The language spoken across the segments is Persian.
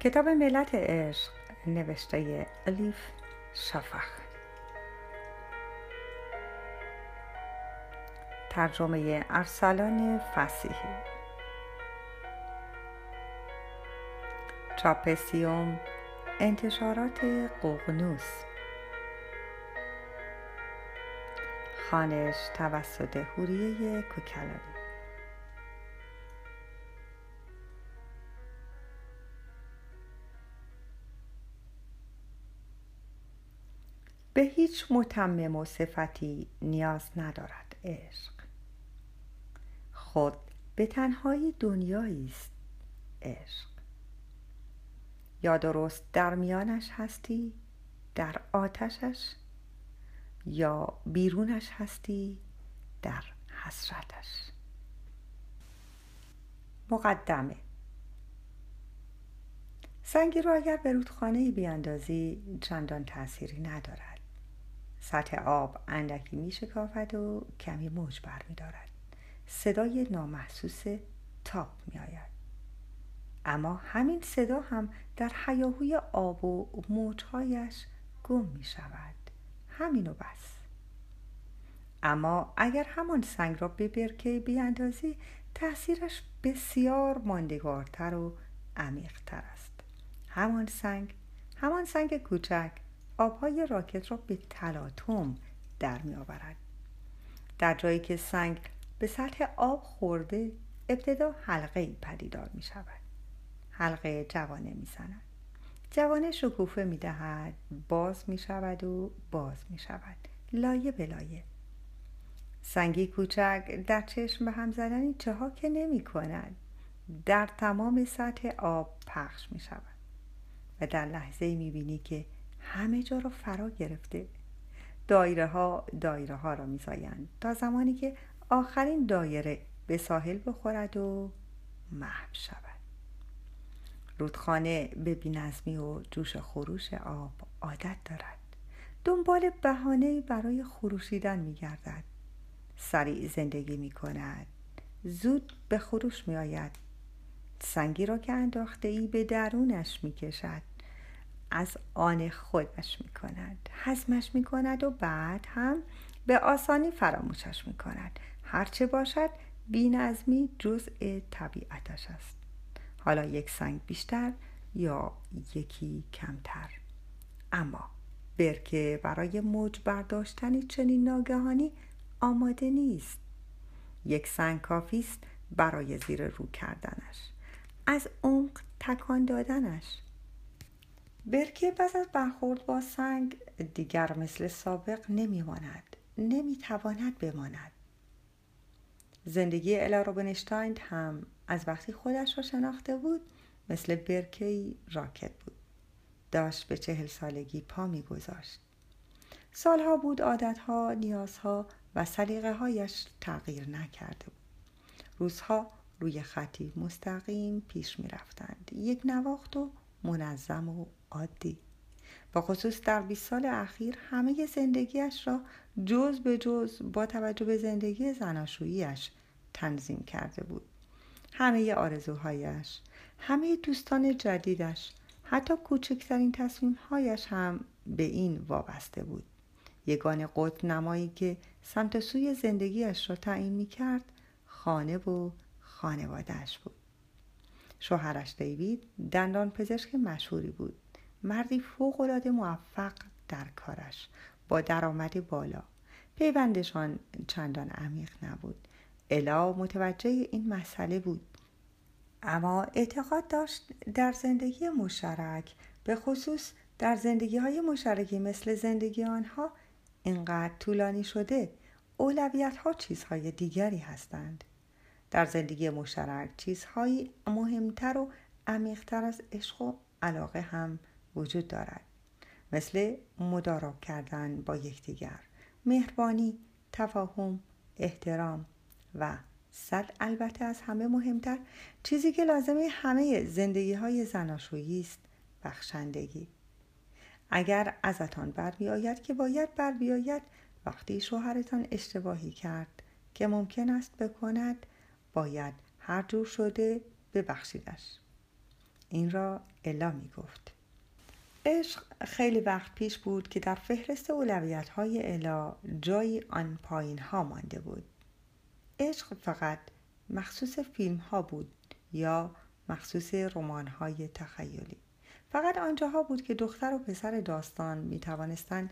کتاب ملت عشق نوشته الیف شفخ ترجمه ارسلان فسیحی. چاپسیوم انتشارات قوغنوس خانش توسط هوریه کوکلانی. هیچ متمم و صفتی نیاز ندارد عشق. خود به تنهایی دنیایی است عشق. یا درست در میانش هستی در آتشش یا بیرونش هستی در حسرتش. مقدمه. سنگی رو اگر به رودخانه بیاندازی چندان تأثیری ندارد. سطح آب اندکی می شکافد و کمی موج بر می دارد. صدای نامحسوس تاپ می آید. اما همین صدا هم در حیاهوی آب و موجهایش گم می شود. همین و بس. اما اگر همان سنگ را به برکه بیاندازی تاثیرش بسیار ماندگارتر و عمیقتر است همان سنگ همان سنگ کوچک آبهای راکت را به تلاطم در می آورد. در جایی که سنگ به سطح آب خورده ابتدا حلقه پدیدار می شود. حلقه جوانه می زند. جوانه شکوفه می دهد باز می شود و باز می شود لایه به لایه سنگی کوچک در چشم به هم زدن چه ها که نمی کند در تمام سطح آب پخش می شود و در لحظه می بینی که همه جا را فرا گرفته. دایره ها دایره ها را میزایند تا زمانی که آخرین دایره به ساحل بخورد و محو شود. رودخانه به بینظمی و جوش خروش آب عادت دارد. دنبال بهانه برای خروشیدن میگردد. سریع زندگی می کند زود به خروش می آید سنگی را که انداخته ای به درونش می کشد از آن خودش می کند حزمش می کند و بعد هم به آسانی فراموشش می کند هرچه باشد بینظمی جزء طبیعتش است. حالا یک سنگ بیشتر یا یکی کمتر. اما برکه برای موج برداشتن چنین ناگهانی آماده نیست. یک سنگ کافی است برای زیر رو کردنش. از عمق تکان دادنش. برکه پس از برخورد با سنگ دیگر مثل سابق نمیماند نمی‌تواند بماند. زندگی الا روبنشتاین هم از وقتی خودش را شناخته بود مثل برکه راکت بود. داشت به چهل سالگی پا میگذاشت. سالها بود عادتها نیازها و سلیقه هایش تغییر نکرده بود. روزها روی خطی مستقیم پیش می رفتند. یک نواخت و منظم و عادی. با خصوص در 20 سال اخیر همه زندگیش را جز به جز با توجه به زندگی زناشوییش تنظیم کرده بود. همه آرزوهایش همه دوستان جدیدش حتی کوچکترین تصمیمهایش هم به این وابسته بود. یگان قطب نمایی که سمت سوی زندگیش را تعیین می کرد خانه و خانوادهش بود. شوهرش دیوید دندان پزشک مشهوری بود. مردی فوقالعاده موفق در کارش. با درآمد بالا. پیوندشان چندان عمیق نبود. الا متوجه این مسئله بود. اما اعتقاد داشت در زندگی مشترک به خصوص در زندگی های مشترکی مثل زندگی آنها اینقدر طولانی شده اولویت ها چیزهای دیگری هستند. در زندگی مشترک چیزهایی مهمتر و عمیقتر از عشق و علاقه هم وجود دارد. مثل مدارا کردن با یکدیگر مهربانی تفاهم احترام و صد البته از همه مهمتر چیزی که لازمه همه زندگی های زناشویی است بخشندگی. اگر ازتان بر بیاید که باید بر بیاید وقتی شوهرتان اشتباهی کرد که ممکن است بکند باید هر جور شده ببخشیدش. این را الا می گفت عشق خیلی وقت پیش بود که در فهرست اولویت های الا جایی آن پایین ها مانده بود. عشق فقط مخصوص فیلم ها بود یا مخصوص رمان های تخیلی. فقط آنجاها بود که دختر و پسر داستان می توانستند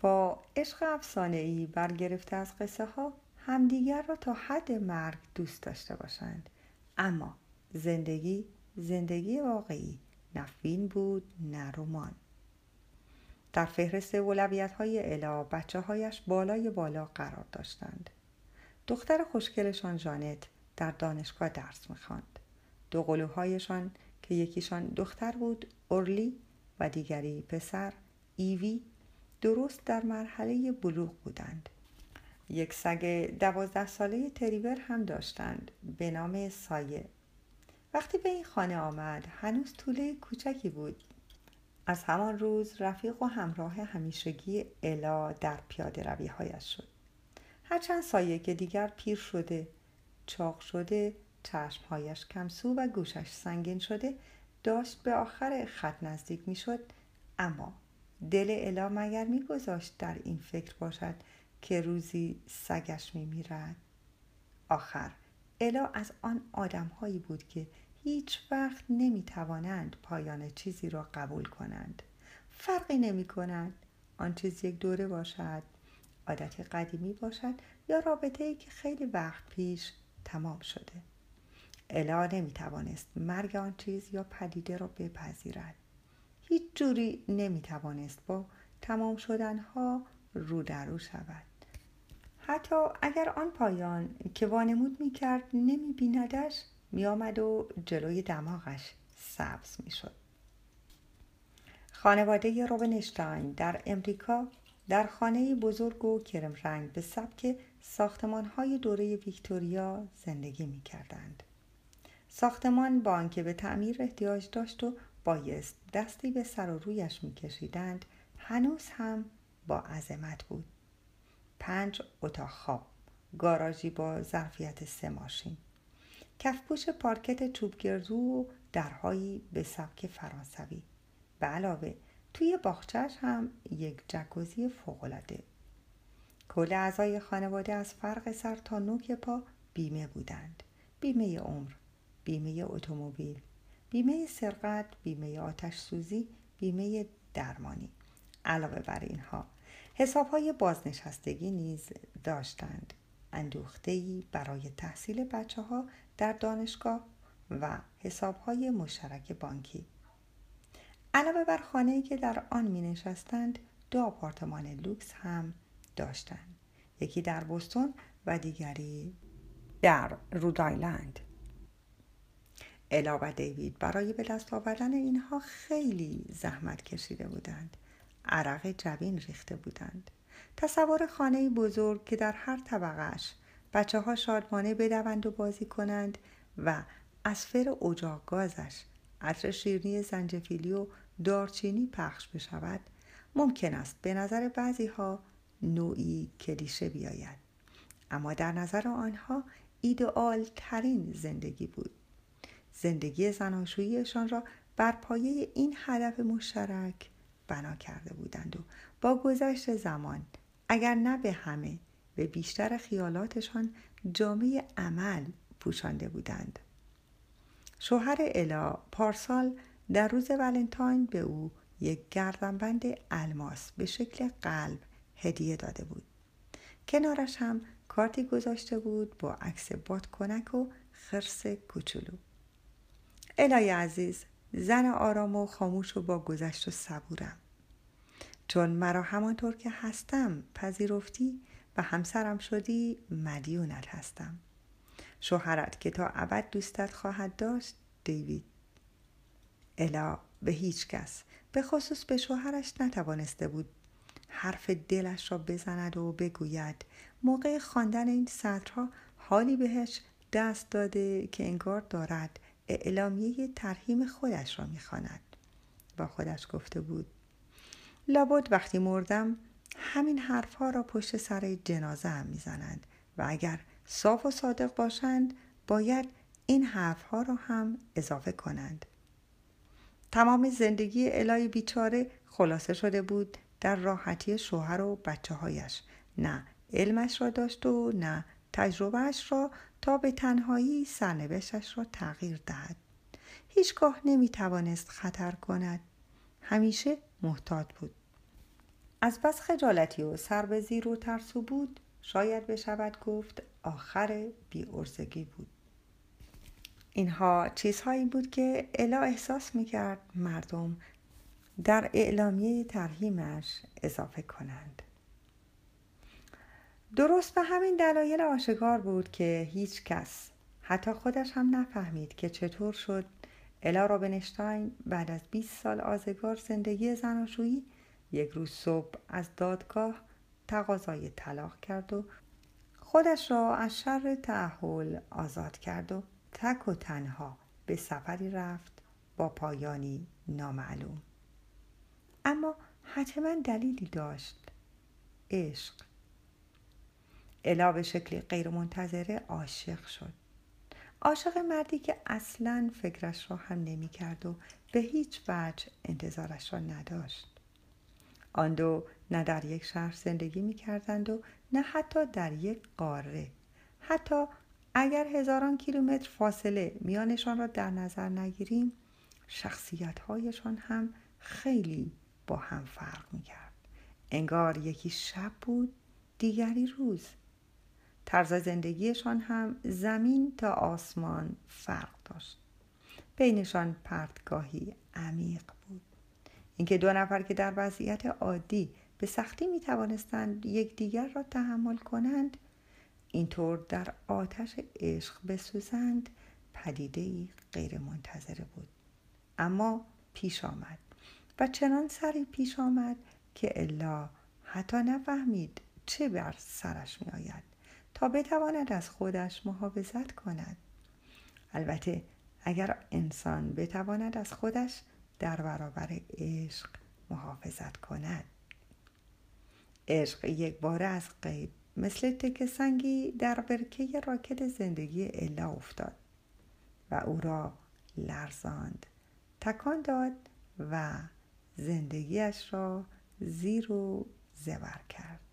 با عشق افسانه ای برگرفته از قصه ها همدیگر را تا حد مرگ دوست داشته باشند. اما زندگی زندگی واقعی نه فیلم بود نه رمان. در فهرست اولویت های الا بچه هایش بالای بالا قرار داشتند. دختر خوشگلشان جانت در دانشگاه درس می‌خواند. دو قلوهایشان که یکیشان دختر بود اورلی و دیگری پسر ایوی درست در مرحله بلوغ بودند. یک سگ دوازده ساله تریور هم داشتند به نام سایه. وقتی به این خانه آمد هنوز طوله کوچکی بود. از همان روز رفیق و همراه همیشگی الا در پیاده روی هایش شد هرچند سایه که دیگر پیر شده چاق شده چشمهایش کمسو و گوشش سنگین شده داشت به آخر خط نزدیک می شد اما دل الا مگر میگذاشت در این فکر باشد که روزی سگش می میرد آخر الا از آن آدمهایی بود که هیچ وقت نمی توانند پایان چیزی را قبول کنند. فرقی نمی کنند آن چیز یک دوره باشد عادت قدیمی باشد یا رابطه ای که خیلی وقت پیش تمام شده. الا نمی توانست مرگ آن چیز یا پدیده را بپذیرد. هیچ جوری نمی توانست با تمام شدنها رو در رو شود. حتی اگر آن پایان که وانمود می کرد نمی بیندش می آمد و جلوی دماغش سبز می شد. خانواده روبنشتاین در امریکا در خانه بزرگ و کرم رنگ به سبک ساختمان های دوره ویکتوریا زندگی می کردند. ساختمان با آنکه به تعمیر احتیاج داشت و بایست دستی به سر و رویش می کشیدند هنوز هم با عظمت بود. پنج اتاق خواب گاراژی با ظرفیت سه ماشین کفپوش پارکت چوبگردو و درهایی به سبک فرانسوی. به علاوه توی باغچهش هم یک جکوزی فوقالعاده. کل اعضای خانواده از فرق سر تا نوک پا بیمه بودند. بیمه عمر بیمه اتومبیل بیمه سرقت بیمه آتش سوزی بیمه درمانی. علاوه بر اینها حساب های بازنشستگی نیز داشتند. اندوختهی برای تحصیل بچه ها در دانشگاه و حساب های مشترک بانکی. علاوه بر خانه‌ای که در آن می نشستند دو آپارتمان لوکس هم داشتند. یکی در بوستون و دیگری در رودایلند الا و دیوید برای به دست آوردن اینها خیلی زحمت کشیده بودند. عرق جبین ریخته بودند. تصور خانه بزرگ که در هر طبقهش بچه ها شادمانه بدوند و بازی کنند و از فر اجاق گازش عطر شیرنی زنجفیلی و دارچینی پخش بشود. ممکن است به نظر بعضی ها نوعی کلیشه بیاید. اما در نظر آنها ایدئال ترین زندگی بود. زندگی زناشوییشان را بر پایه این هدف مشترک بنا کرده بودند و با گذشت زمان اگر نه به همه به بیشتر خیالاتشان جامعه عمل پوشانده بودند. شوهر الا پارسال در روز ولنتاین به او یک گردنبند الماس به شکل قلب هدیه داده بود. کنارش هم کارتی گذاشته بود با عکس بادکنک و خرس کوچولو. الهی عزیز زن آرام و خاموش و با گذشت و صبورم. چون مرا همانطور که هستم پذیرفتی و همسرم شدی مدیونت هستم. شوهرت که تا ابد دوستت خواهد داشت دیوید. الا به هیچ کس به خصوص به شوهرش نتوانسته بود حرف دلش را بزند و بگوید موقع خواندن این سطرها حالی بهش دست داده که انگار دارد اعلامیه ترهیم خودش را می‌خواند. با خودش گفته بود لابد وقتی مردم همین حرفها را پشت سر جنازه هم می‌زنند و اگر صاف و صادق باشند باید این حرفها را هم اضافه کنند. تمام زندگی الای بیچاره خلاصه شده بود در راحتی شوهر و بچه هایش نه علمش را داشت و نه تجربهش را تا به تنهایی سرنوشتش را تغییر دهد. هیچگاه نمی توانست خطر کند. همیشه محتاط بود. از بس خجالتی و سر به زیر و ترسو بود. شاید بشود گفت آخر بی ارزگی بود. اینها چیزهایی بود که الا احساس می‌کرد مردم در اعلامیه ترهیمش اضافه کنند. درست به همین دلایل آشکار بود که هیچ کس حتی خودش هم نفهمید که چطور شد الا رابنشتاین بعد از 20 سال آزگار زندگی زناشویی یک روز صبح از دادگاه تقاضای طلاق کرد و خودش را از شر تعهل آزاد کرد و تک و تنها به سفری رفت با پایانی نامعلوم. اما حتما دلیلی داشت. عشق. الا به شکلی غیرمنتظره عاشق شد. عاشق مردی که اصلا فکرش را هم نمی کرد و به هیچ وجه انتظارش را نداشت. آن دو نه در یک شهر زندگی می کردند و نه حتی در یک قاره. حتی اگر هزاران کیلومتر فاصله میانشان را در نظر نگیریم شخصیت هایشان هم خیلی با هم فرق می کرد. انگار یکی شب بود دیگری روز. طرز زندگیشان هم زمین تا آسمان فرق داشت. بینشان پرتگاهی عمیق اینکه دو نفر که در وضعیت عادی به سختی می توانستند یکدیگر را تحمل کنند اینطور در آتش عشق بسوزند پدیده ای غیر منتظره بود. اما پیش آمد و چنان سری پیش آمد که الا حتی نفهمید چه بر سرش می آید تا بتواند از خودش محافظت کند. البته اگر انسان بتواند از خودش در برابر عشق محافظت کند. عشق یک باره از غیب مثل تک سنگی در برکه راکت زندگی الا افتاد و او را لرزاند تکان داد و زندگیش را زیر و زبر کرد.